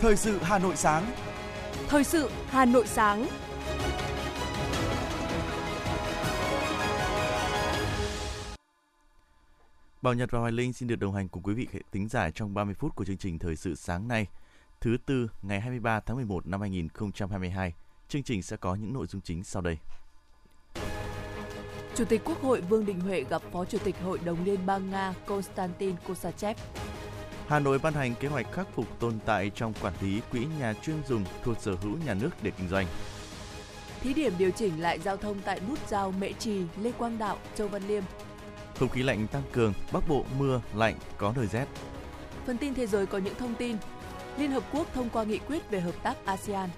Thời sự Hà Nội sáng. Thời sự Hà Nội sáng. Bảo Nhật và Hoài Linh xin được đồng hành cùng quý vị tính giải trong 30 phút của chương trình Thời sự sáng nay, thứ tư ngày 23 tháng 11 năm 2022. Chương trình sẽ có những nội dung chính sau đây. Chủ tịch Quốc hội Vương Đình Huệ gặp Phó Chủ tịch Hội đồng Liên bang Nga Konstantin Kosachev. Hà Nội ban hành kế hoạch khắc phục tồn tại trong quản lý quỹ nhà chuyên dùng thuộc sở hữu nhà nước để kinh doanh. Thí điểm điều chỉnh lại giao thông tại nút giao Mễ Trì, Lê Quang Đạo, Châu Văn Liêm. Không khí lạnh tăng cường, Bắc Bộ mưa, lạnh, có nơi rét. Phần tin thế giới có những thông tin. Liên Hợp Quốc thông qua nghị quyết về hợp tác ASEAN.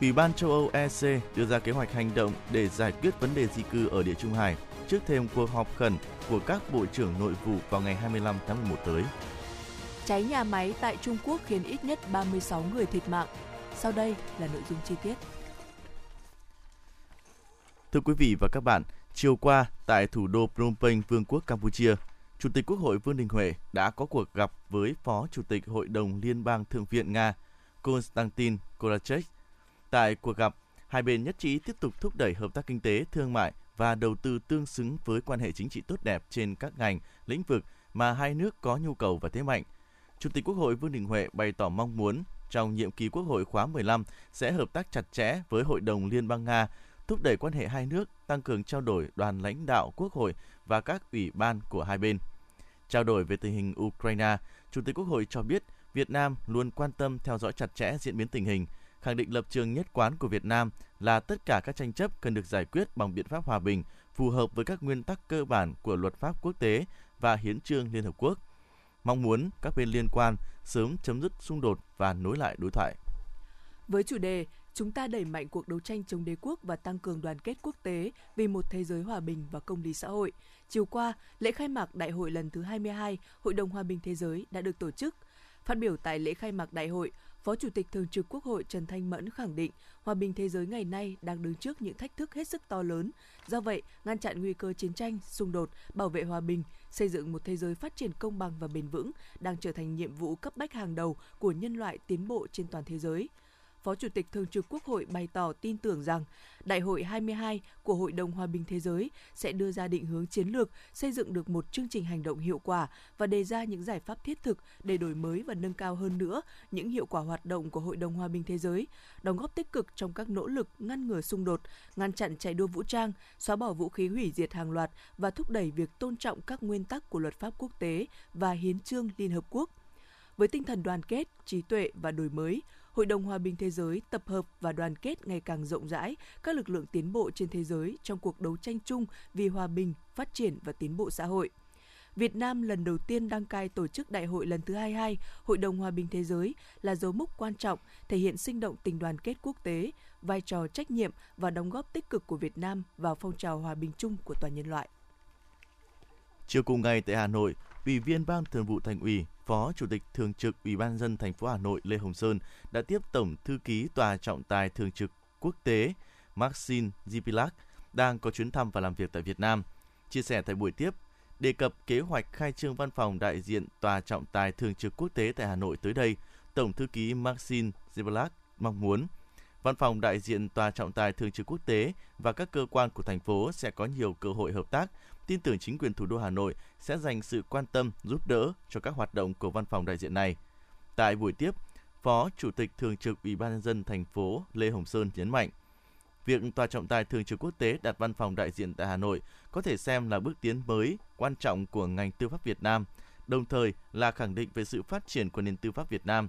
Ủy ban châu Âu EC đưa ra kế hoạch hành động để giải quyết vấn đề di cư ở Địa Trung Hải trước thêm cuộc họp khẩn của các bộ trưởng nội vụ vào ngày 25 tháng 11 tới. Cháy nhà máy tại Trung Quốc khiến ít nhất 36 người thiệt mạng. Sau đây là nội dung chi tiết. Thưa quý vị và các bạn, chiều qua tại thủ đô Phnom Penh, Vương quốc Campuchia, Chủ tịch Quốc hội Vương Đình Huệ đã có cuộc gặp với Phó Chủ tịch Hội đồng Liên bang Thượng viện Nga Konstantin Korachek. Tại cuộc gặp, hai bên nhất trí tiếp tục thúc đẩy hợp tác kinh tế, thương mại và đầu tư tương xứng với quan hệ chính trị tốt đẹp trên các ngành, lĩnh vực mà hai nước có nhu cầu và thế mạnh – Chủ tịch Quốc hội Vương Đình Huệ bày tỏ mong muốn trong nhiệm kỳ Quốc hội khóa 15 sẽ hợp tác chặt chẽ với Hội đồng Liên bang Nga, thúc đẩy quan hệ hai nước, tăng cường trao đổi đoàn lãnh đạo Quốc hội và các ủy ban của hai bên. Trao đổi về tình hình Ukraine, Chủ tịch Quốc hội cho biết Việt Nam luôn quan tâm theo dõi chặt chẽ diễn biến tình hình, khẳng định lập trường nhất quán của Việt Nam là tất cả các tranh chấp cần được giải quyết bằng biện pháp hòa bình, phù hợp với các nguyên tắc cơ bản của luật pháp quốc tế và hiến trương Liên Hợp Quốc – mong muốn các bên liên quan sớm chấm dứt xung đột và nối lại đối thoại. Với chủ đề Chúng ta đẩy mạnh cuộc đấu tranh chống đế quốc và tăng cường đoàn kết quốc tế vì một thế giới hòa bình và công lý xã hội. Chiều qua, lễ khai mạc Đại hội lần thứ 22 Hội đồng Hòa bình Thế giới đã được tổ chức. Phát biểu tại lễ khai mạc đại hội, Phó Chủ tịch Thường trực Quốc hội Trần Thanh Mẫn khẳng định hòa bình thế giới ngày nay đang đứng trước những thách thức hết sức to lớn. Do vậy, ngăn chặn nguy cơ chiến tranh, xung đột, bảo vệ hòa bình, xây dựng một thế giới phát triển công bằng và bền vững, đang trở thành nhiệm vụ cấp bách hàng đầu của nhân loại tiến bộ trên toàn thế giới. Phó Chủ tịch Thường trực Quốc hội bày tỏ tin tưởng rằng Đại hội 22 của Hội đồng Hòa bình Thế giới sẽ đưa ra định hướng chiến lược, xây dựng được một chương trình hành động hiệu quả và đề ra những giải pháp thiết thực để đổi mới và nâng cao hơn nữa những hiệu quả hoạt động của Hội đồng Hòa bình Thế giới, đóng góp tích cực trong các nỗ lực ngăn ngừa xung đột, ngăn chặn chạy đua vũ trang, xóa bỏ vũ khí hủy diệt hàng loạt và thúc đẩy việc tôn trọng các nguyên tắc của luật pháp quốc tế và hiến trương Liên Hợp Quốc. Với tinh thần đoàn kết, trí tuệ và đổi mới, Hội đồng Hòa bình Thế giới tập hợp và đoàn kết ngày càng rộng rãi các lực lượng tiến bộ trên thế giới trong cuộc đấu tranh chung vì hòa bình, phát triển và tiến bộ xã hội. Việt Nam lần đầu tiên đăng cai tổ chức đại hội lần thứ 22 Hội đồng Hòa bình Thế giới là dấu mốc quan trọng thể hiện sinh động tình đoàn kết quốc tế, vai trò trách nhiệm và đóng góp tích cực của Việt Nam vào phong trào hòa bình chung của toàn nhân loại. Chiều cùng ngày tại Hà Nội, Ủy viên Ban Thường vụ Thành ủy, Phó Chủ tịch Thường trực Ủy ban dân thành phố Hà Nội Lê Hồng Sơn đã tiếp Tổng thư ký Tòa trọng tài Thường trực Quốc tế Maxine Zipilak đang có chuyến thăm và làm việc tại Việt Nam. Chia sẻ tại buổi tiếp, đề cập kế hoạch khai trương văn phòng đại diện Tòa trọng tài Thường trực Quốc tế tại Hà Nội tới đây, Tổng thư ký Maxine Zipilak mong muốn Văn phòng đại diện Tòa trọng tài Thường trực Quốc tế và các cơ quan của thành phố sẽ có nhiều cơ hội hợp tác tin tưởng chính quyền thủ đô Hà Nội sẽ dành sự quan tâm, giúp đỡ cho các hoạt động của văn phòng đại diện này. Tại buổi tiếp, Phó Chủ tịch Thường trực Ủy ban nhân dân thành phố Lê Hồng Sơn nhấn mạnh, việc tòa trọng tài thường trực quốc tế đặt văn phòng đại diện tại Hà Nội có thể xem là bước tiến mới quan trọng của ngành tư pháp Việt Nam, đồng thời là khẳng định về sự phát triển của nền tư pháp Việt Nam.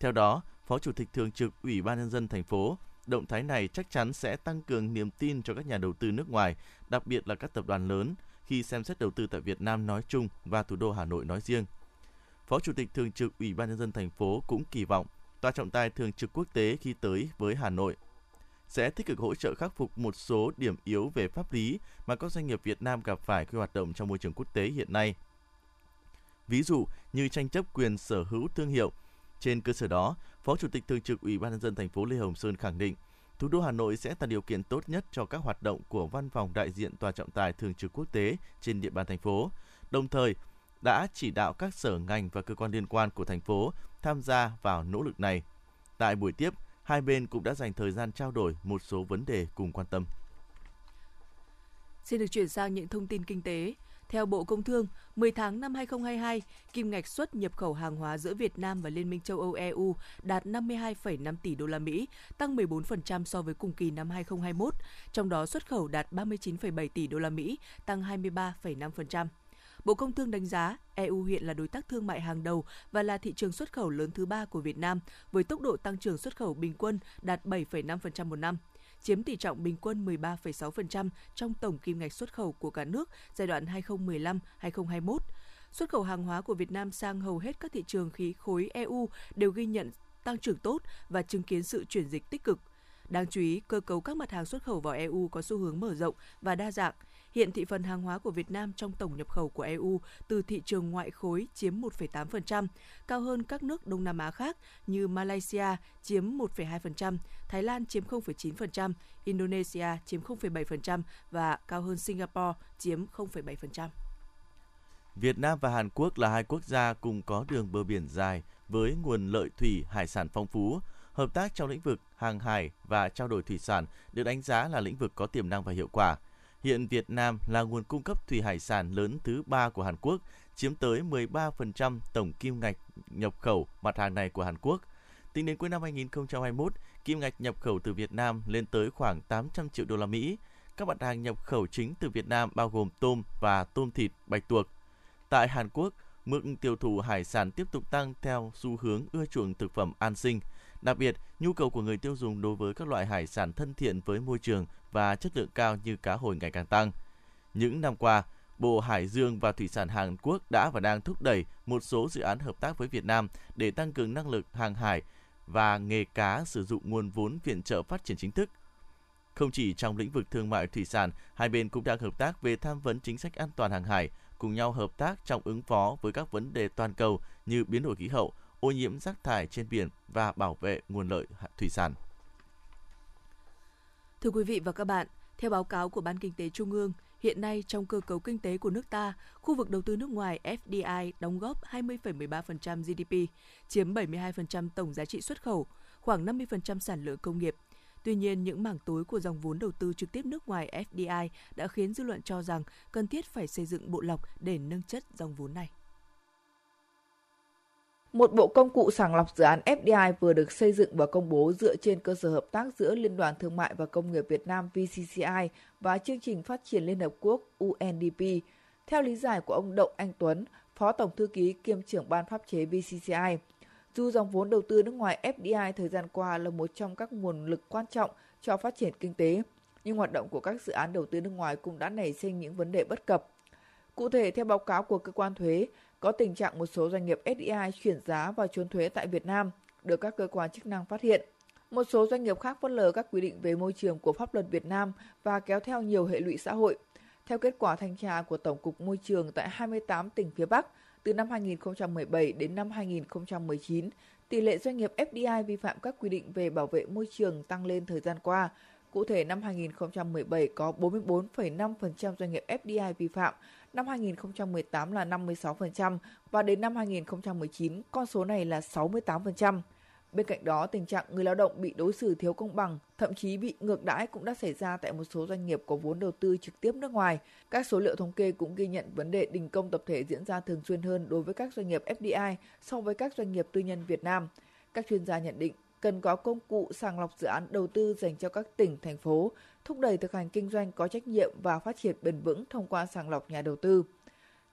Theo đó, Phó Chủ tịch Thường trực Ủy ban nhân dân thành phố động thái này chắc chắn sẽ tăng cường niềm tin cho các nhà đầu tư nước ngoài, đặc biệt là các tập đoàn lớn khi xem xét đầu tư tại Việt Nam nói chung và thủ đô Hà Nội nói riêng. Phó Chủ tịch Thường trực Ủy ban nhân dân thành phố cũng kỳ vọng tòa trọng tài thường trực quốc tế khi tới với Hà Nội sẽ tích cực hỗ trợ khắc phục một số điểm yếu về pháp lý mà các doanh nghiệp Việt Nam gặp phải khi hoạt động trong môi trường quốc tế hiện nay. Ví dụ như tranh chấp quyền sở hữu thương hiệu. Trên cơ sở đó, Phó Chủ tịch Thường trực Ủy ban nhân dân thành phố Lê Hồng Sơn khẳng định thủ đô Hà Nội sẽ tạo điều kiện tốt nhất cho các hoạt động của văn phòng đại diện tòa trọng tài thường trực quốc tế trên địa bàn thành phố. Đồng thời, đã chỉ đạo các sở ngành và cơ quan liên quan của thành phố tham gia vào nỗ lực này. Tại buổi tiếp, hai bên cũng đã dành thời gian trao đổi một số vấn đề cùng quan tâm. Xin được chuyển sang những thông tin kinh tế. Theo Bộ Công Thương, 10 tháng năm 2022, kim ngạch xuất nhập khẩu hàng hóa giữa Việt Nam và Liên minh châu Âu EU đạt 52,5 tỷ đô la Mỹ, tăng 14% so với cùng kỳ năm 2021. Trong đó xuất khẩu đạt 39,7 tỷ đô la Mỹ, tăng 23,5%. Bộ Công Thương đánh giá EU hiện là đối tác thương mại hàng đầu và là thị trường xuất khẩu lớn thứ ba của Việt Nam, với tốc độ tăng trưởng xuất khẩu bình quân đạt 7,5% một năm chiếm tỷ trọng bình quân 13,6% trong tổng kim ngạch xuất khẩu của cả nước giai đoạn 2015-2021. Xuất khẩu hàng hóa của Việt Nam sang hầu hết các thị trường khí khối EU đều ghi nhận tăng trưởng tốt và chứng kiến sự chuyển dịch tích cực. Đáng chú ý, cơ cấu các mặt hàng xuất khẩu vào EU có xu hướng mở rộng và đa dạng. Hiện thị phần hàng hóa của Việt Nam trong tổng nhập khẩu của EU từ thị trường ngoại khối chiếm 1,8%, cao hơn các nước Đông Nam Á khác như Malaysia chiếm 1,2%, Thái Lan chiếm 0,9%, Indonesia chiếm 0,7% và cao hơn Singapore chiếm 0,7%. Việt Nam và Hàn Quốc là hai quốc gia cùng có đường bờ biển dài với nguồn lợi thủy hải sản phong phú. Hợp tác trong lĩnh vực hàng hải và trao đổi thủy sản được đánh giá là lĩnh vực có tiềm năng và hiệu quả – Hiện Việt Nam là nguồn cung cấp thủy hải sản lớn thứ ba của Hàn Quốc, chiếm tới 13% tổng kim ngạch nhập khẩu mặt hàng này của Hàn Quốc. Tính đến cuối năm 2021, kim ngạch nhập khẩu từ Việt Nam lên tới khoảng 800 triệu đô la Mỹ. Các mặt hàng nhập khẩu chính từ Việt Nam bao gồm tôm và tôm thịt, bạch tuộc. Tại Hàn Quốc, mức tiêu thụ hải sản tiếp tục tăng theo xu hướng ưa chuộng thực phẩm an sinh. Đặc biệt, nhu cầu của người tiêu dùng đối với các loại hải sản thân thiện với môi trường và chất lượng cao như cá hồi ngày càng tăng. Những năm qua, Bộ Hải dương và Thủy sản Hàn Quốc đã và đang thúc đẩy một số dự án hợp tác với Việt Nam để tăng cường năng lực hàng hải và nghề cá sử dụng nguồn vốn viện trợ phát triển chính thức. Không chỉ trong lĩnh vực thương mại thủy sản, hai bên cũng đang hợp tác về tham vấn chính sách an toàn hàng hải, cùng nhau hợp tác trong ứng phó với các vấn đề toàn cầu như biến đổi khí hậu, ô nhiễm rác thải trên biển và bảo vệ nguồn lợi thủy sản. Thưa quý vị và các bạn, theo báo cáo của Ban Kinh tế Trung ương, hiện nay trong cơ cấu kinh tế của nước ta, khu vực đầu tư nước ngoài FDI đóng góp 20,13% GDP, chiếm 72% tổng giá trị xuất khẩu, khoảng 50% sản lượng công nghiệp. Tuy nhiên, những mảng tối của dòng vốn đầu tư trực tiếp nước ngoài FDI đã khiến dư luận cho rằng cần thiết phải xây dựng bộ lọc để nâng chất dòng vốn này. Một bộ công cụ sàng lọc dự án FDI vừa được xây dựng và công bố dựa trên cơ sở hợp tác giữa Liên đoàn Thương mại và Công nghiệp Việt Nam VCCI và Chương trình Phát triển Liên Hợp Quốc UNDP. Theo lý giải của ông Đậu Anh Tuấn, Phó Tổng Thư ký kiêm trưởng Ban Pháp chế VCCI, dù dòng vốn đầu tư nước ngoài FDI thời gian qua là một trong các nguồn lực quan trọng cho phát triển kinh tế, nhưng hoạt động của các dự án đầu tư nước ngoài cũng đã nảy sinh những vấn đề bất cập. Cụ thể, theo báo cáo của cơ quan thuế, có tình trạng một số doanh nghiệp FDI chuyển giá và trốn thuế tại Việt Nam được các cơ quan chức năng phát hiện. Một số doanh nghiệp khác phớt lờ các quy định về môi trường của pháp luật Việt Nam và kéo theo nhiều hệ lụy xã hội. Theo kết quả thanh tra của Tổng cục Môi trường tại 28 tỉnh phía Bắc, từ năm 2017 đến năm 2019, tỷ lệ doanh nghiệp FDI vi phạm các quy định về bảo vệ môi trường tăng lên thời gian qua. Cụ thể, năm 2017 có 44,5% doanh nghiệp FDI vi phạm, năm 2018 là 56% và đến năm 2019 con số này là 68%. Bên cạnh đó, tình trạng người lao động bị đối xử thiếu công bằng, thậm chí bị ngược đãi cũng đã xảy ra tại một số doanh nghiệp có vốn đầu tư trực tiếp nước ngoài. Các số liệu thống kê cũng ghi nhận vấn đề đình công tập thể diễn ra thường xuyên hơn đối với các doanh nghiệp FDI so với các doanh nghiệp tư nhân Việt Nam. Các chuyên gia nhận định cần có công cụ sàng lọc dự án đầu tư dành cho các tỉnh, thành phố, thúc đẩy thực hành kinh doanh có trách nhiệm và phát triển bền vững thông qua sàng lọc nhà đầu tư.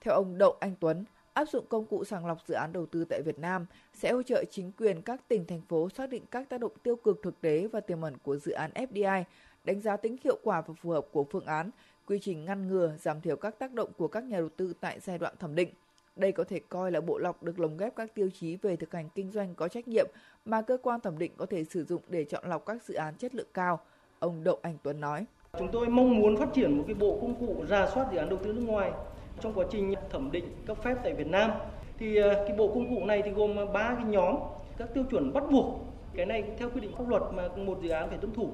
Theo ông Đậu Anh Tuấn, áp dụng công cụ sàng lọc dự án đầu tư tại Việt Nam sẽ hỗ trợ chính quyền các tỉnh, thành phố xác định các tác động tiêu cực thực tế và tiềm ẩn của dự án FDI, đánh giá tính hiệu quả và phù hợp của phương án, quy trình ngăn ngừa, giảm thiểu các tác động của các nhà đầu tư tại giai đoạn thẩm định. Đây có thể coi là bộ lọc được lồng ghép các tiêu chí về thực hành kinh doanh có trách nhiệm mà cơ quan thẩm định có thể sử dụng để chọn lọc các dự án chất lượng cao. Ông Đậu Anh Tuấn nói. Chúng tôi mong muốn phát triển một cái bộ công cụ ra soát dự án đầu tư nước ngoài trong quá trình thẩm định cấp phép tại Việt Nam. Thì à, cái bộ công cụ này thì gồm ba cái nhóm các tiêu chuẩn bắt buộc. Cái này theo quy định pháp luật mà một dự án phải tuân thủ.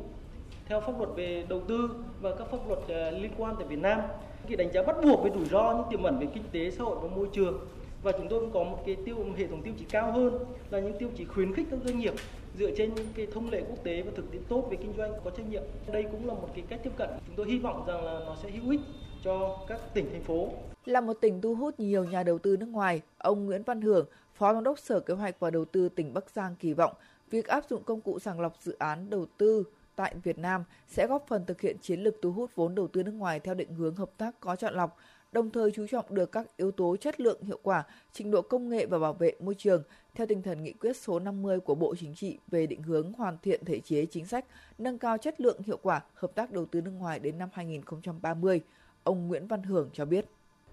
theo pháp luật về đầu tư và các pháp luật à, liên quan tại Việt Nam. Cái đánh giá bắt buộc về rủi ro những tiềm ẩn về kinh tế, xã hội và môi trường và chúng tôi cũng có một cái tiêu hệ thống tiêu chí cao hơn là những tiêu chí khuyến khích các doanh nghiệp dựa trên những cái thông lệ quốc tế và thực tiễn tốt về kinh doanh có trách nhiệm. Đây cũng là một cái cách tiếp cận chúng tôi hy vọng rằng là nó sẽ hữu ích cho các tỉnh thành phố. Là một tỉnh thu hút nhiều nhà đầu tư nước ngoài, ông Nguyễn Văn Hưởng, Phó Giám đốc Sở Kế hoạch và Đầu tư tỉnh Bắc Giang kỳ vọng việc áp dụng công cụ sàng lọc dự án đầu tư tại Việt Nam sẽ góp phần thực hiện chiến lược thu hút vốn đầu tư nước ngoài theo định hướng hợp tác có chọn lọc, đồng thời chú trọng được các yếu tố chất lượng hiệu quả, trình độ công nghệ và bảo vệ môi trường theo tinh thần nghị quyết số 50 của Bộ Chính trị về định hướng hoàn thiện thể chế chính sách, nâng cao chất lượng hiệu quả hợp tác đầu tư nước ngoài đến năm 2030. Ông Nguyễn Văn Hưởng cho biết.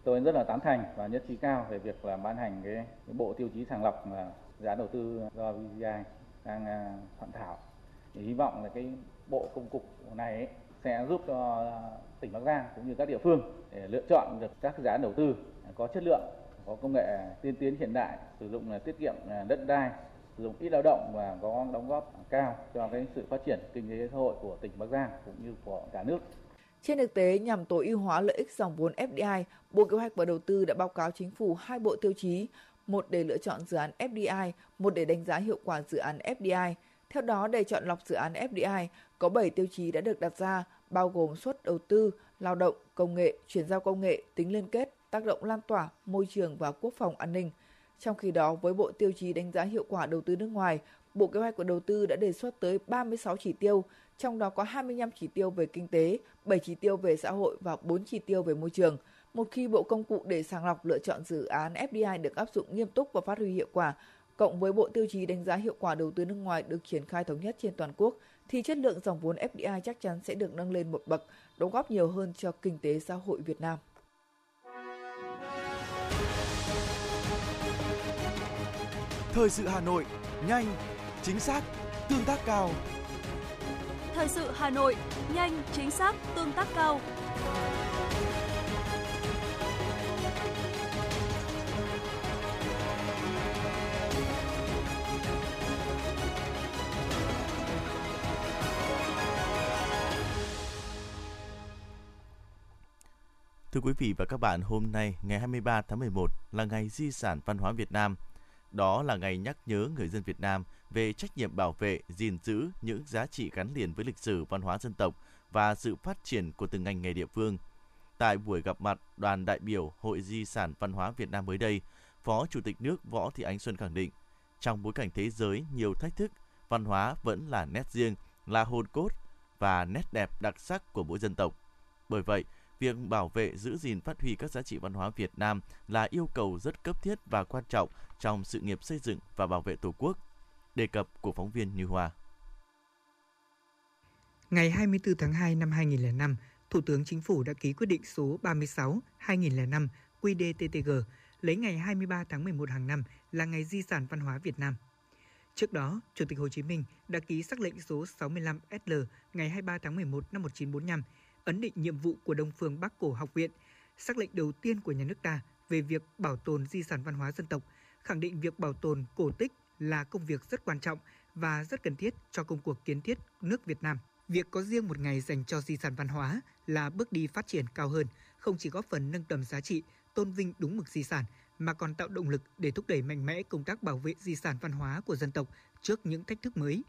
Tôi rất là tán thành và nhất trí cao về việc là ban hành cái, cái bộ tiêu chí sàng lọc giá đầu tư do VCI đang à, soạn thảo. Thì hy vọng là cái bộ công cục này ấy, sẽ giúp cho à, tỉnh Bắc Giang cũng như các địa phương để lựa chọn được các dự án đầu tư có chất lượng, có công nghệ tiên tiến hiện đại, sử dụng tiết kiệm à, đất đai, sử dụng ít lao động và có đóng góp cao cho cái sự phát triển kinh tế xã hội của tỉnh Bắc Giang cũng như của cả nước. Trên thực tế, nhằm tối ưu hóa lợi ích dòng vốn FDI, Bộ Kế hoạch và Đầu tư đã báo cáo chính phủ hai bộ tiêu chí, một để lựa chọn dự án FDI, một để đánh giá hiệu quả dự án FDI. Theo đó, để chọn lọc dự án FDI, có 7 tiêu chí đã được đặt ra, bao gồm suất đầu tư, lao động, công nghệ, chuyển giao công nghệ, tính liên kết, tác động lan tỏa, môi trường và quốc phòng an ninh. Trong khi đó, với bộ tiêu chí đánh giá hiệu quả đầu tư nước ngoài, Bộ Kế hoạch và Đầu tư đã đề xuất tới 36 chỉ tiêu, trong đó có 25 chỉ tiêu về kinh tế, 7 chỉ tiêu về xã hội và 4 chỉ tiêu về môi trường. Một khi bộ công cụ để sàng lọc lựa chọn dự án FDI được áp dụng nghiêm túc và phát huy hiệu quả, cộng với bộ tiêu chí đánh giá hiệu quả đầu tư nước ngoài được triển khai thống nhất trên toàn quốc, thì chất lượng dòng vốn FDI chắc chắn sẽ được nâng lên một bậc, đóng góp nhiều hơn cho kinh tế xã hội Việt Nam. Thời sự Hà Nội, nhanh, chính xác, tương tác cao. Thời sự Hà Nội, nhanh, chính xác, tương tác cao. Thưa quý vị và các bạn, hôm nay ngày 23 tháng 11 là ngày di sản văn hóa Việt Nam. Đó là ngày nhắc nhớ người dân Việt Nam về trách nhiệm bảo vệ, gìn giữ những giá trị gắn liền với lịch sử văn hóa dân tộc và sự phát triển của từng ngành nghề địa phương. Tại buổi gặp mặt đoàn đại biểu Hội Di sản Văn hóa Việt Nam mới đây, Phó Chủ tịch nước Võ Thị Ánh Xuân khẳng định, trong bối cảnh thế giới nhiều thách thức, văn hóa vẫn là nét riêng, là hồn cốt và nét đẹp đặc sắc của mỗi dân tộc. Bởi vậy, việc bảo vệ giữ gìn phát huy các giá trị văn hóa Việt Nam là yêu cầu rất cấp thiết và quan trọng trong sự nghiệp xây dựng và bảo vệ Tổ quốc. Đề cập của phóng viên Như Hoa. Ngày 24 tháng 2 năm 2005, Thủ tướng Chính phủ đã ký quyết định số 36/2005 QĐ-TTG lấy ngày 23 tháng 11 hàng năm là ngày di sản văn hóa Việt Nam. Trước đó, Chủ tịch Hồ Chí Minh đã ký sắc lệnh số 65SL ngày 23 tháng 11 năm 1945 ấn định nhiệm vụ của Đông Phương Bắc Cổ Học viện, sắc lệnh đầu tiên của nhà nước ta về việc bảo tồn di sản văn hóa dân tộc, khẳng định việc bảo tồn cổ tích là công việc rất quan trọng và rất cần thiết cho công cuộc kiến thiết nước Việt Nam. Việc có riêng một ngày dành cho di sản văn hóa là bước đi phát triển cao hơn, không chỉ góp phần nâng tầm giá trị, tôn vinh đúng mực di sản, mà còn tạo động lực để thúc đẩy mạnh mẽ công tác bảo vệ di sản văn hóa của dân tộc trước những thách thức mới.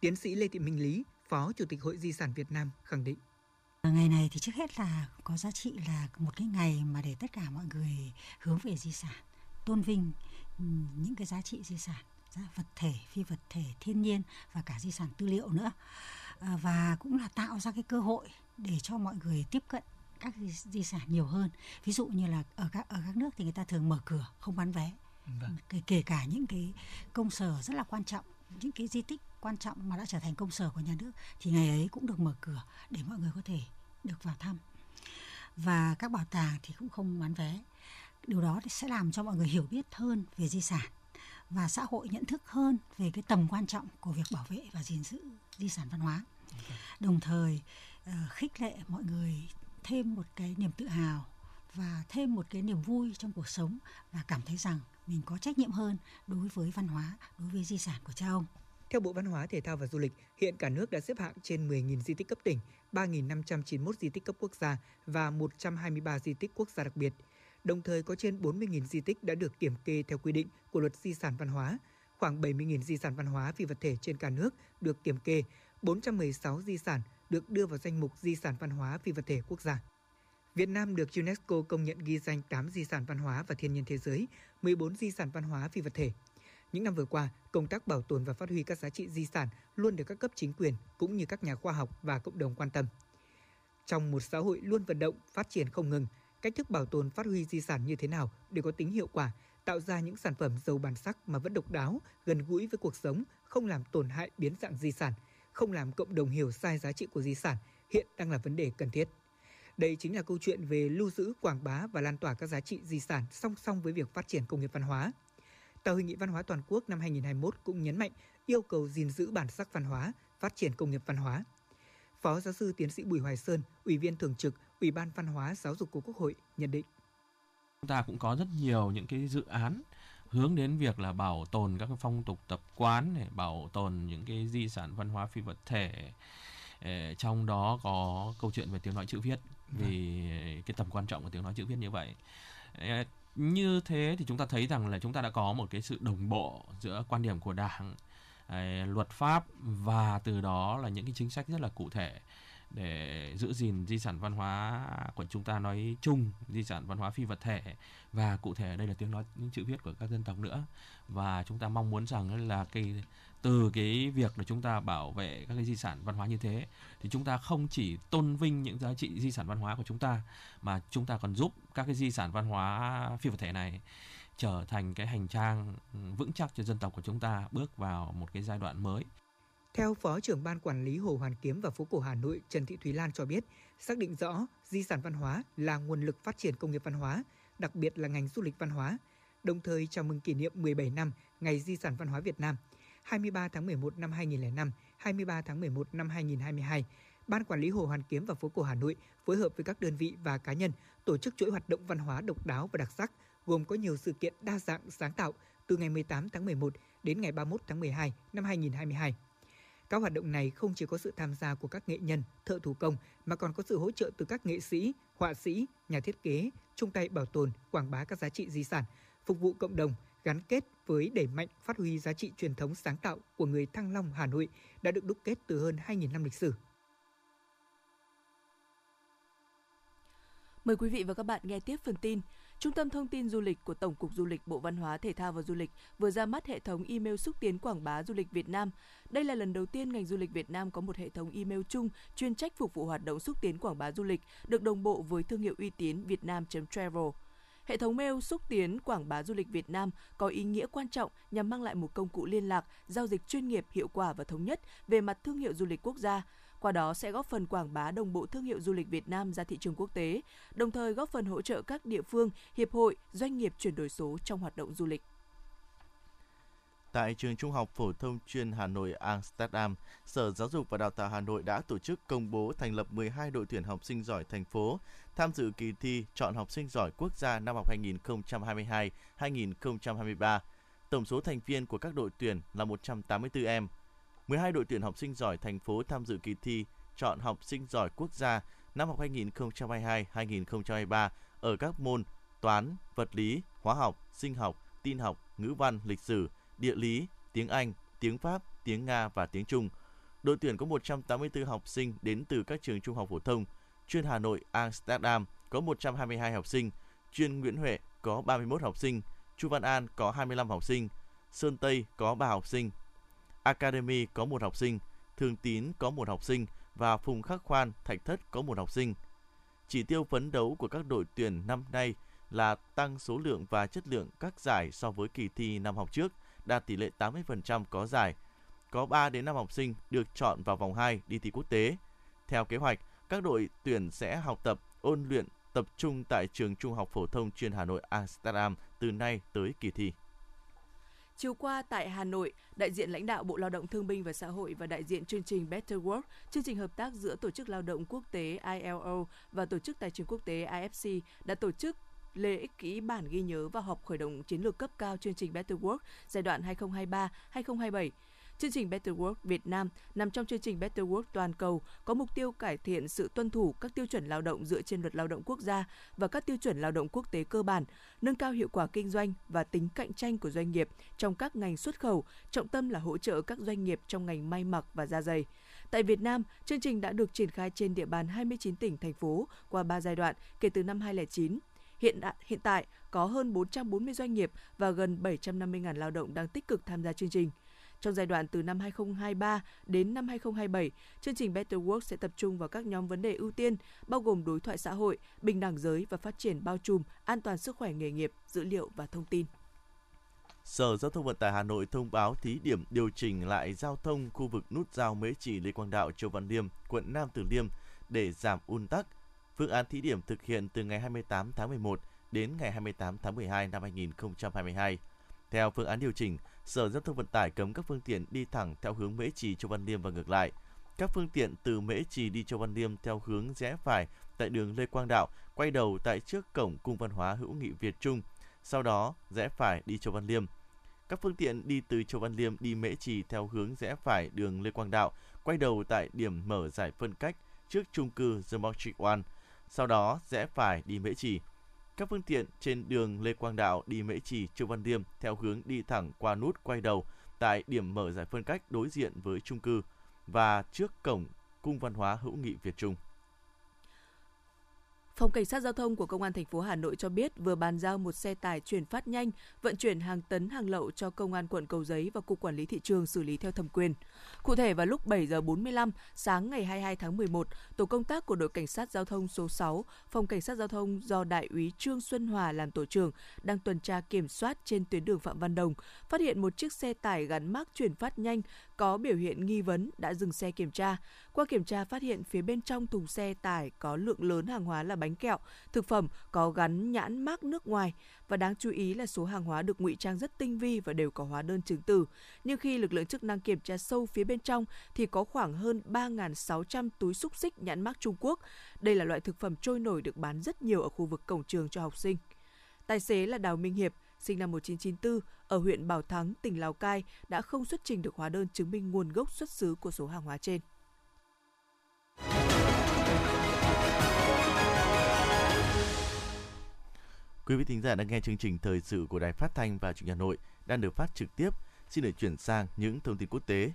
Tiến sĩ Lê Thị Minh Lý, Phó Chủ tịch Hội Di sản Việt Nam khẳng định. Ngày này thì trước hết là có giá trị là một cái ngày mà để tất cả mọi người hướng về di sản, tôn vinh những cái giá trị di sản, giá vật thể, phi vật thể, thiên nhiên và cả di sản tư liệu nữa. À, và cũng là tạo ra cái cơ hội để cho mọi người tiếp cận các di, di sản nhiều hơn. Ví dụ như là ở các ở các nước thì người ta thường mở cửa không bán vé. Vâng. Kể, kể cả những cái công sở rất là quan trọng những cái di tích quan trọng mà đã trở thành công sở của nhà nước thì ngày ấy cũng được mở cửa để mọi người có thể được vào thăm. Và các bảo tàng thì cũng không bán vé. Điều đó sẽ làm cho mọi người hiểu biết hơn về di sản và xã hội nhận thức hơn về cái tầm quan trọng của việc bảo vệ và gìn giữ di sản văn hóa. Đồng thời uh, khích lệ mọi người thêm một cái niềm tự hào và thêm một cái niềm vui trong cuộc sống và cảm thấy rằng mình có trách nhiệm hơn đối với văn hóa, đối với di sản của cha ông. Theo Bộ Văn hóa, Thể thao và Du lịch, hiện cả nước đã xếp hạng trên 10.000 di tích cấp tỉnh, 3.591 di tích cấp quốc gia và 123 di tích quốc gia đặc biệt. Đồng thời có trên 40.000 di tích đã được kiểm kê theo quy định của luật di sản văn hóa, khoảng 70.000 di sản văn hóa phi vật thể trên cả nước được kiểm kê, 416 di sản được đưa vào danh mục di sản văn hóa phi vật thể quốc gia. Việt Nam được UNESCO công nhận ghi danh 8 di sản văn hóa và thiên nhiên thế giới, 14 di sản văn hóa phi vật thể. Những năm vừa qua, công tác bảo tồn và phát huy các giá trị di sản luôn được các cấp chính quyền cũng như các nhà khoa học và cộng đồng quan tâm. Trong một xã hội luôn vận động, phát triển không ngừng, cách thức bảo tồn phát huy di sản như thế nào để có tính hiệu quả, tạo ra những sản phẩm giàu bản sắc mà vẫn độc đáo, gần gũi với cuộc sống, không làm tổn hại biến dạng di sản, không làm cộng đồng hiểu sai giá trị của di sản hiện đang là vấn đề cần thiết. Đây chính là câu chuyện về lưu giữ, quảng bá và lan tỏa các giá trị di sản song song với việc phát triển công nghiệp văn hóa. Tại Hội nghị Văn hóa Toàn quốc năm 2021 cũng nhấn mạnh yêu cầu gìn giữ bản sắc văn hóa, phát triển công nghiệp văn hóa. Phó giáo sư tiến sĩ Bùi Hoài Sơn, Ủy viên Thường trực Ủy ban Văn hóa Giáo dục của Quốc hội nhận định. Chúng ta cũng có rất nhiều những cái dự án hướng đến việc là bảo tồn các phong tục tập quán này, bảo tồn những cái di sản văn hóa phi vật thể. Trong đó có câu chuyện về tiếng nói chữ viết vì cái tầm quan trọng của tiếng nói chữ viết như vậy như thế thì chúng ta thấy rằng là chúng ta đã có một cái sự đồng bộ giữa quan điểm của đảng ờ, luật pháp và từ đó là những cái chính sách rất là cụ thể để giữ gìn di sản văn hóa của chúng ta nói chung, di sản văn hóa phi vật thể. Và cụ thể đây là tiếng nói, những chữ viết của các dân tộc nữa. Và chúng ta mong muốn rằng là cái từ cái việc là chúng ta bảo vệ các cái di sản văn hóa như thế thì chúng ta không chỉ tôn vinh những giá trị di sản văn hóa của chúng ta mà chúng ta còn giúp các cái di sản văn hóa phi vật thể này trở thành cái hành trang vững chắc cho dân tộc của chúng ta bước vào một cái giai đoạn mới. Theo Phó trưởng Ban Quản lý Hồ Hoàn Kiếm và phố cổ Hà Nội Trần Thị Thúy Lan cho biết, xác định rõ di sản văn hóa là nguồn lực phát triển công nghiệp văn hóa, đặc biệt là ngành du lịch văn hóa, đồng thời chào mừng kỷ niệm 17 năm Ngày Di sản Văn hóa Việt Nam – 23 tháng 11 năm 2005, 23 tháng 11 năm 2022, Ban Quản lý Hồ Hoàn Kiếm và phố cổ Hà Nội phối hợp với các đơn vị và cá nhân tổ chức chuỗi hoạt động văn hóa độc đáo và đặc sắc, gồm có nhiều sự kiện đa dạng sáng tạo từ ngày 18 tháng 11 đến ngày 31 tháng 12 năm 2022. Các hoạt động này không chỉ có sự tham gia của các nghệ nhân, thợ thủ công mà còn có sự hỗ trợ từ các nghệ sĩ, họa sĩ, nhà thiết kế, chung tay bảo tồn, quảng bá các giá trị di sản, phục vụ cộng đồng, gắn kết với đẩy mạnh phát huy giá trị truyền thống sáng tạo của người Thăng Long Hà Nội đã được đúc kết từ hơn 2.000 năm lịch sử. Mời quý vị và các bạn nghe tiếp phần tin. Trung tâm Thông tin Du lịch của Tổng cục Du lịch Bộ Văn hóa, Thể thao và Du lịch vừa ra mắt hệ thống email xúc tiến quảng bá du lịch Việt Nam. Đây là lần đầu tiên ngành du lịch Việt Nam có một hệ thống email chung chuyên trách phục vụ hoạt động xúc tiến quảng bá du lịch, được đồng bộ với thương hiệu uy tín vietnam.travel. Hệ thống mail xúc tiến quảng bá du lịch Việt Nam có ý nghĩa quan trọng nhằm mang lại một công cụ liên lạc, giao dịch chuyên nghiệp, hiệu quả và thống nhất về mặt thương hiệu du lịch quốc gia. Qua đó sẽ góp phần quảng bá đồng bộ thương hiệu du lịch Việt Nam ra thị trường quốc tế, đồng thời góp phần hỗ trợ các địa phương, hiệp hội, doanh nghiệp chuyển đổi số trong hoạt động du lịch. Tại trường Trung học phổ thông chuyên Hà Nội Amsterdam, Sở Giáo dục và Đào tạo Hà Nội đã tổ chức công bố thành lập 12 đội tuyển học sinh giỏi thành phố tham dự kỳ thi chọn học sinh giỏi quốc gia năm học 2022-2023. Tổng số thành viên của các đội tuyển là 184 em. 12 đội tuyển học sinh giỏi thành phố tham dự kỳ thi chọn học sinh giỏi quốc gia năm học 2022-2023 ở các môn toán, vật lý, hóa học, sinh học, tin học, ngữ văn, lịch sử, địa lý, tiếng Anh, tiếng Pháp, tiếng Nga và tiếng Trung. Đội tuyển có 184 học sinh đến từ các trường trung học phổ thông, chuyên Hà Nội Amsterdam có 122 học sinh, chuyên Nguyễn Huệ có 31 học sinh, Chu Văn An có 25 học sinh, Sơn Tây có 3 học sinh, Academy có 1 học sinh, Thường Tín có 1 học sinh và Phùng Khắc Khoan, Thạch Thất có 1 học sinh. Chỉ tiêu phấn đấu của các đội tuyển năm nay là tăng số lượng và chất lượng các giải so với kỳ thi năm học trước, đạt tỷ lệ 80% có giải. Có 3 đến 5 học sinh được chọn vào vòng 2 đi thi quốc tế. Theo kế hoạch, các đội tuyển sẽ học tập, ôn luyện tập trung tại trường Trung học phổ thông chuyên Hà Nội Amsterdam từ nay tới kỳ thi. Chiều qua tại Hà Nội, đại diện lãnh đạo Bộ Lao động Thương binh và Xã hội và đại diện chương trình Better Work, chương trình hợp tác giữa Tổ chức Lao động Quốc tế ILO và Tổ chức Tài chính Quốc tế IFC đã tổ chức lễ ký bản ghi nhớ và họp khởi động chiến lược cấp cao chương trình Better Work giai đoạn 2023-2027 Chương trình Better Work Việt Nam nằm trong chương trình Better Work toàn cầu có mục tiêu cải thiện sự tuân thủ các tiêu chuẩn lao động dựa trên luật lao động quốc gia và các tiêu chuẩn lao động quốc tế cơ bản, nâng cao hiệu quả kinh doanh và tính cạnh tranh của doanh nghiệp trong các ngành xuất khẩu, trọng tâm là hỗ trợ các doanh nghiệp trong ngành may mặc và da dày. Tại Việt Nam, chương trình đã được triển khai trên địa bàn 29 tỉnh, thành phố qua 3 giai đoạn kể từ năm 2009. Hiện, hiện tại, có hơn 440 doanh nghiệp và gần 750.000 lao động đang tích cực tham gia chương trình. Trong giai đoạn từ năm 2023 đến năm 2027, chương trình Better Work sẽ tập trung vào các nhóm vấn đề ưu tiên, bao gồm đối thoại xã hội, bình đẳng giới và phát triển bao trùm, an toàn sức khỏe nghề nghiệp, dữ liệu và thông tin. Sở Giao thông Vận tải Hà Nội thông báo thí điểm điều chỉnh lại giao thông khu vực nút giao Mễ Trì Lê Quang Đạo, Châu Văn Liêm, quận Nam Từ Liêm để giảm un tắc. Phương án thí điểm thực hiện từ ngày 28 tháng 11 đến ngày 28 tháng 12 năm 2022. Theo phương án điều chỉnh, Sở Giao thông Vận tải cấm các phương tiện đi thẳng theo hướng Mễ Trì Châu Văn Liêm và ngược lại. Các phương tiện từ Mễ Trì đi Châu Văn Liêm theo hướng rẽ phải tại đường Lê Quang Đạo, quay đầu tại trước cổng Cung văn hóa hữu nghị Việt Trung, sau đó rẽ phải đi Châu Văn Liêm. Các phương tiện đi từ Châu Văn Liêm đi Mễ Trì theo hướng rẽ phải đường Lê Quang Đạo, quay đầu tại điểm mở giải phân cách trước trung cư The Magic One, sau đó rẽ phải đi Mễ Trì. Các phương tiện trên đường Lê Quang Đạo đi Mễ Trì, Trương Văn Liêm theo hướng đi thẳng qua nút quay đầu tại điểm mở giải phân cách đối diện với trung cư và trước cổng Cung văn hóa hữu nghị Việt Trung. Phòng Cảnh sát Giao thông của Công an thành phố Hà Nội cho biết vừa bàn giao một xe tải chuyển phát nhanh vận chuyển hàng tấn hàng lậu cho Công an quận Cầu Giấy và Cục Quản lý Thị trường xử lý theo thẩm quyền. Cụ thể vào lúc 7 giờ 45 sáng ngày 22 tháng 11, tổ công tác của đội cảnh sát giao thông số 6, phòng cảnh sát giao thông do đại úy Trương Xuân Hòa làm tổ trưởng đang tuần tra kiểm soát trên tuyến đường Phạm Văn Đồng, phát hiện một chiếc xe tải gắn mác chuyển phát nhanh có biểu hiện nghi vấn đã dừng xe kiểm tra. Qua kiểm tra phát hiện phía bên trong thùng xe tải có lượng lớn hàng hóa là bánh kẹo, thực phẩm có gắn nhãn mác nước ngoài và đáng chú ý là số hàng hóa được ngụy trang rất tinh vi và đều có hóa đơn chứng từ. Nhưng khi lực lượng chức năng kiểm tra sâu phía bên trong thì có khoảng hơn 3.600 túi xúc xích nhãn mác Trung Quốc. Đây là loại thực phẩm trôi nổi được bán rất nhiều ở khu vực cổng trường cho học sinh. Tài xế là Đào Minh Hiệp, sinh năm 1994, ở huyện Bảo Thắng, tỉnh Lào Cai đã không xuất trình được hóa đơn chứng minh nguồn gốc xuất xứ của số hàng hóa trên. Quý vị thính giả đang nghe chương trình thời sự của Đài Phát thanh và Truyền hình Hà Nội đang được phát trực tiếp. Xin được chuyển sang những thông tin quốc tế.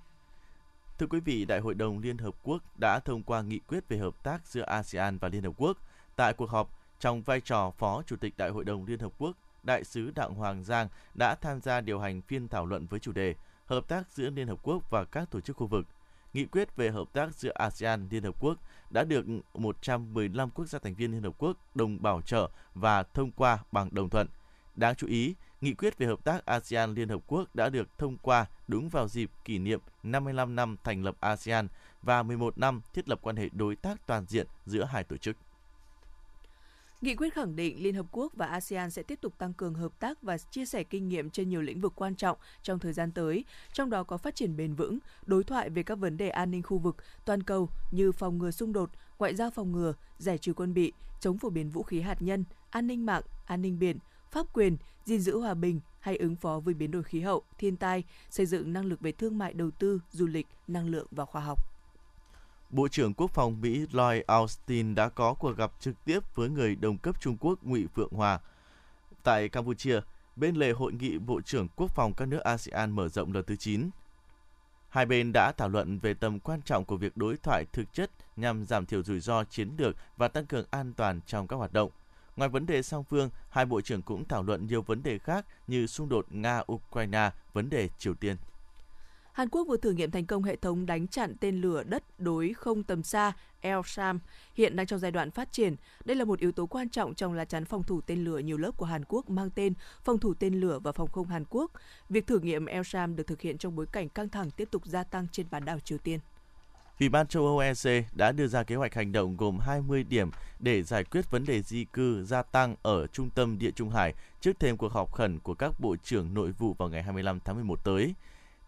Thưa quý vị, Đại hội đồng Liên Hợp Quốc đã thông qua nghị quyết về hợp tác giữa ASEAN và Liên Hợp Quốc. Tại cuộc họp, trong vai trò Phó Chủ tịch Đại hội đồng Liên Hợp Quốc, Đại sứ Đặng Hoàng Giang đã tham gia điều hành phiên thảo luận với chủ đề Hợp tác giữa Liên Hợp Quốc và các tổ chức khu vực. Nghị quyết về hợp tác giữa ASEAN Liên Hợp Quốc đã được 115 quốc gia thành viên Liên Hợp Quốc đồng bảo trợ và thông qua bằng đồng thuận. Đáng chú ý, nghị quyết về hợp tác ASEAN Liên Hợp Quốc đã được thông qua đúng vào dịp kỷ niệm 55 năm thành lập ASEAN và 11 năm thiết lập quan hệ đối tác toàn diện giữa hai tổ chức. Nghị quyết khẳng định Liên Hợp Quốc và ASEAN sẽ tiếp tục tăng cường hợp tác và chia sẻ kinh nghiệm trên nhiều lĩnh vực quan trọng trong thời gian tới, trong đó có phát triển bền vững, đối thoại về các vấn đề an ninh khu vực, toàn cầu như phòng ngừa xung đột, ngoại giao phòng ngừa, giải trừ quân bị, chống phổ biến vũ khí hạt nhân, an ninh mạng, an ninh biển, pháp quyền, gìn giữ hòa bình hay ứng phó với biến đổi khí hậu, thiên tai, xây dựng năng lực về thương mại đầu tư, du lịch, năng lượng và khoa học. Bộ trưởng Quốc phòng Mỹ Lloyd Austin đã có cuộc gặp trực tiếp với người đồng cấp Trung Quốc Ngụy Phượng Hòa tại Campuchia bên lề hội nghị Bộ trưởng Quốc phòng các nước ASEAN mở rộng lần thứ 9. Hai bên đã thảo luận về tầm quan trọng của việc đối thoại thực chất nhằm giảm thiểu rủi ro chiến lược và tăng cường an toàn trong các hoạt động. Ngoài vấn đề song phương, hai bộ trưởng cũng thảo luận nhiều vấn đề khác như xung đột Nga-Ukraine, vấn đề Triều Tiên. Hàn Quốc vừa thử nghiệm thành công hệ thống đánh chặn tên lửa đất đối không tầm xa Elsam hiện đang trong giai đoạn phát triển. Đây là một yếu tố quan trọng trong lá chắn phòng thủ tên lửa nhiều lớp của Hàn Quốc mang tên Phòng thủ tên lửa và phòng không Hàn Quốc. Việc thử nghiệm Elsam được thực hiện trong bối cảnh căng thẳng tiếp tục gia tăng trên bán đảo Triều Tiên. Ủy ban châu Âu EC đã đưa ra kế hoạch hành động gồm 20 điểm để giải quyết vấn đề di cư gia tăng ở trung tâm Địa Trung Hải trước thêm cuộc họp khẩn của các bộ trưởng nội vụ vào ngày 25 tháng 11 tới.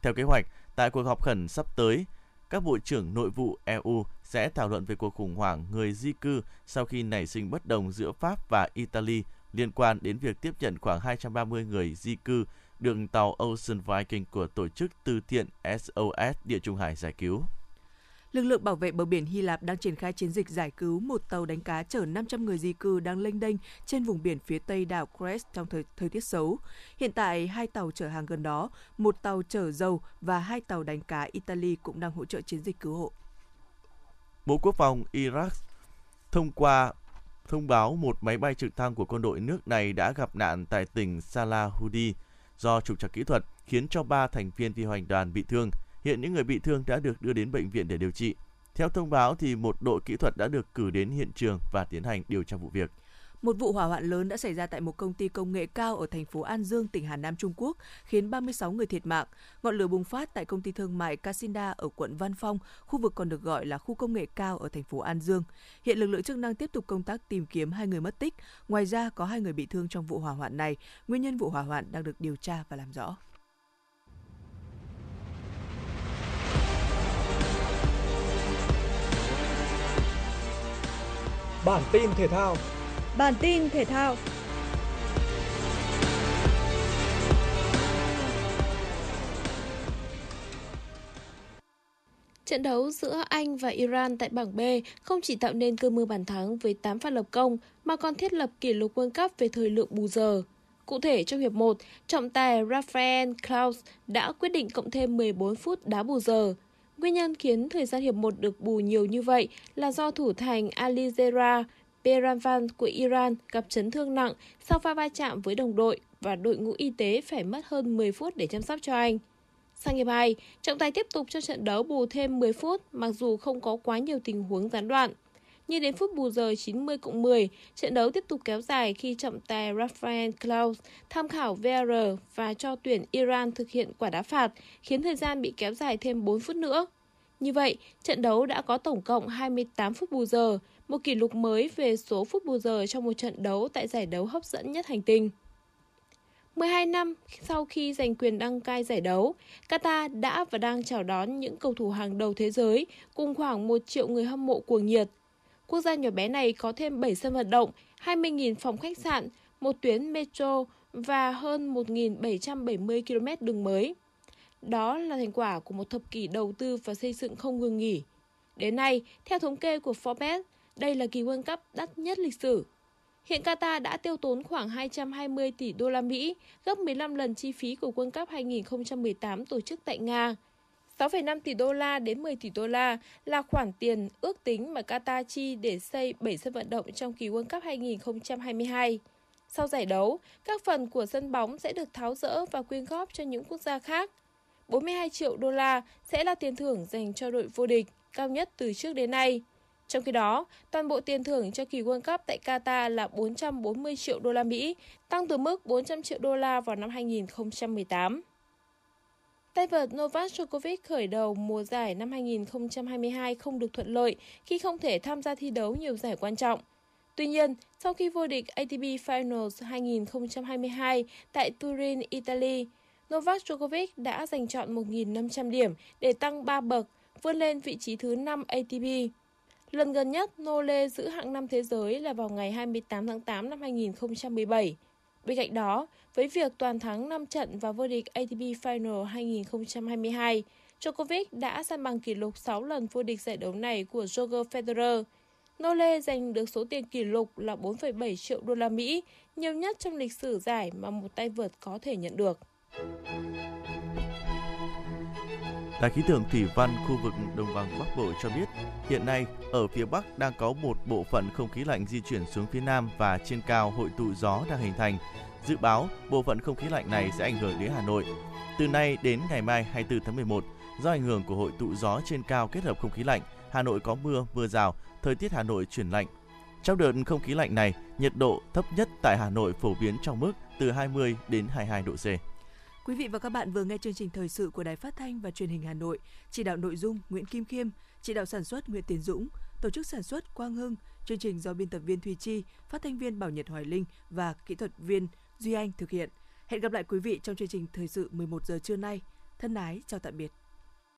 Theo kế hoạch, tại cuộc họp khẩn sắp tới, các bộ trưởng nội vụ EU sẽ thảo luận về cuộc khủng hoảng người di cư sau khi nảy sinh bất đồng giữa Pháp và Italy liên quan đến việc tiếp nhận khoảng 230 người di cư được tàu Ocean Viking của tổ chức từ thiện SOS Địa Trung Hải giải cứu. Lực lượng bảo vệ bờ biển Hy Lạp đang triển khai chiến dịch giải cứu một tàu đánh cá chở 500 người di cư đang lênh đênh trên vùng biển phía tây đảo Crest trong thời, thời tiết xấu. Hiện tại, hai tàu chở hàng gần đó, một tàu chở dầu và hai tàu đánh cá Italy cũng đang hỗ trợ chiến dịch cứu hộ. Bộ Quốc phòng Iraq thông qua thông báo một máy bay trực thăng của quân đội nước này đã gặp nạn tại tỉnh Salahudi do trục trặc kỹ thuật khiến cho ba thành viên phi hành đoàn bị thương. Hiện những người bị thương đã được đưa đến bệnh viện để điều trị. Theo thông báo thì một đội kỹ thuật đã được cử đến hiện trường và tiến hành điều tra vụ việc. Một vụ hỏa hoạn lớn đã xảy ra tại một công ty công nghệ cao ở thành phố An Dương, tỉnh Hà Nam, Trung Quốc, khiến 36 người thiệt mạng. Ngọn lửa bùng phát tại công ty thương mại Casinda ở quận Văn Phong, khu vực còn được gọi là khu công nghệ cao ở thành phố An Dương. Hiện lực lượng chức năng tiếp tục công tác tìm kiếm hai người mất tích. Ngoài ra, có hai người bị thương trong vụ hỏa hoạn này. Nguyên nhân vụ hỏa hoạn đang được điều tra và làm rõ. Bản tin thể thao Bản tin thể thao Trận đấu giữa Anh và Iran tại bảng B không chỉ tạo nên cơ mưa bàn thắng với 8 pha lập công mà còn thiết lập kỷ lục World Cup về thời lượng bù giờ. Cụ thể trong hiệp 1, trọng tài Rafael Klaus đã quyết định cộng thêm 14 phút đá bù giờ. Nguyên nhân khiến thời gian hiệp 1 được bù nhiều như vậy là do thủ thành Alizera Peranvan của Iran gặp chấn thương nặng sau pha va chạm với đồng đội và đội ngũ y tế phải mất hơn 10 phút để chăm sóc cho anh. Sang hiệp 2, trọng tài tiếp tục cho trận đấu bù thêm 10 phút mặc dù không có quá nhiều tình huống gián đoạn. Nhưng đến phút bù giờ 90 cộng 10, trận đấu tiếp tục kéo dài khi trọng tài Rafael Klaus tham khảo VR và cho tuyển Iran thực hiện quả đá phạt, khiến thời gian bị kéo dài thêm 4 phút nữa. Như vậy, trận đấu đã có tổng cộng 28 phút bù giờ, một kỷ lục mới về số phút bù giờ trong một trận đấu tại giải đấu hấp dẫn nhất hành tinh. 12 năm sau khi giành quyền đăng cai giải đấu, Qatar đã và đang chào đón những cầu thủ hàng đầu thế giới cùng khoảng 1 triệu người hâm mộ cuồng nhiệt. Quốc gia nhỏ bé này có thêm 7 sân vận động, 20.000 phòng khách sạn, một tuyến metro và hơn 1.770 km đường mới. Đó là thành quả của một thập kỷ đầu tư và xây dựng không ngừng nghỉ. Đến nay, theo thống kê của Forbes, đây là kỳ World Cup đắt nhất lịch sử. Hiện Qatar đã tiêu tốn khoảng 220 tỷ đô la Mỹ, gấp 15 lần chi phí của World Cup 2018 tổ chức tại Nga. 6,5 tỷ đô la đến 10 tỷ đô la là khoản tiền ước tính mà Qatar chi để xây 7 sân vận động trong kỳ World Cup 2022. Sau giải đấu, các phần của sân bóng sẽ được tháo rỡ và quyên góp cho những quốc gia khác. 42 triệu đô la sẽ là tiền thưởng dành cho đội vô địch, cao nhất từ trước đến nay. Trong khi đó, toàn bộ tiền thưởng cho kỳ World Cup tại Qatar là 440 triệu đô la Mỹ, tăng từ mức 400 triệu đô la vào năm 2018. Tay vợt Novak Djokovic khởi đầu mùa giải năm 2022 không được thuận lợi khi không thể tham gia thi đấu nhiều giải quan trọng. Tuy nhiên, sau khi vô địch ATP Finals 2022 tại Turin, Italy, Novak Djokovic đã giành chọn 1.500 điểm để tăng 3 bậc, vươn lên vị trí thứ 5 ATP. Lần gần nhất, Nole giữ hạng năm thế giới là vào ngày 28 tháng 8 năm 2017. Bên cạnh đó, với việc toàn thắng 5 trận và vô địch ATP Final 2022, Djokovic đã san bằng kỷ lục 6 lần vô địch giải đấu này của Roger Federer. Nole giành được số tiền kỷ lục là 4,7 triệu đô la Mỹ, nhiều nhất trong lịch sử giải mà một tay vợt có thể nhận được. Đài khí tượng thủy văn khu vực Đồng bằng Bắc Bộ cho biết, hiện nay ở phía Bắc đang có một bộ phận không khí lạnh di chuyển xuống phía Nam và trên cao hội tụ gió đang hình thành. Dự báo bộ phận không khí lạnh này sẽ ảnh hưởng đến Hà Nội. Từ nay đến ngày mai 24 tháng 11, do ảnh hưởng của hội tụ gió trên cao kết hợp không khí lạnh, Hà Nội có mưa, mưa rào, thời tiết Hà Nội chuyển lạnh. Trong đợt không khí lạnh này, nhiệt độ thấp nhất tại Hà Nội phổ biến trong mức từ 20 đến 22 độ C. Quý vị và các bạn vừa nghe chương trình thời sự của Đài Phát thanh và Truyền hình Hà Nội, chỉ đạo nội dung Nguyễn Kim Khiêm, chỉ đạo sản xuất Nguyễn Tiến Dũng, tổ chức sản xuất Quang Hưng, chương trình do biên tập viên Thùy Chi, phát thanh viên Bảo Nhật Hoài Linh và kỹ thuật viên Duy Anh thực hiện. Hẹn gặp lại quý vị trong chương trình thời sự 11 giờ trưa nay. Thân ái chào tạm biệt.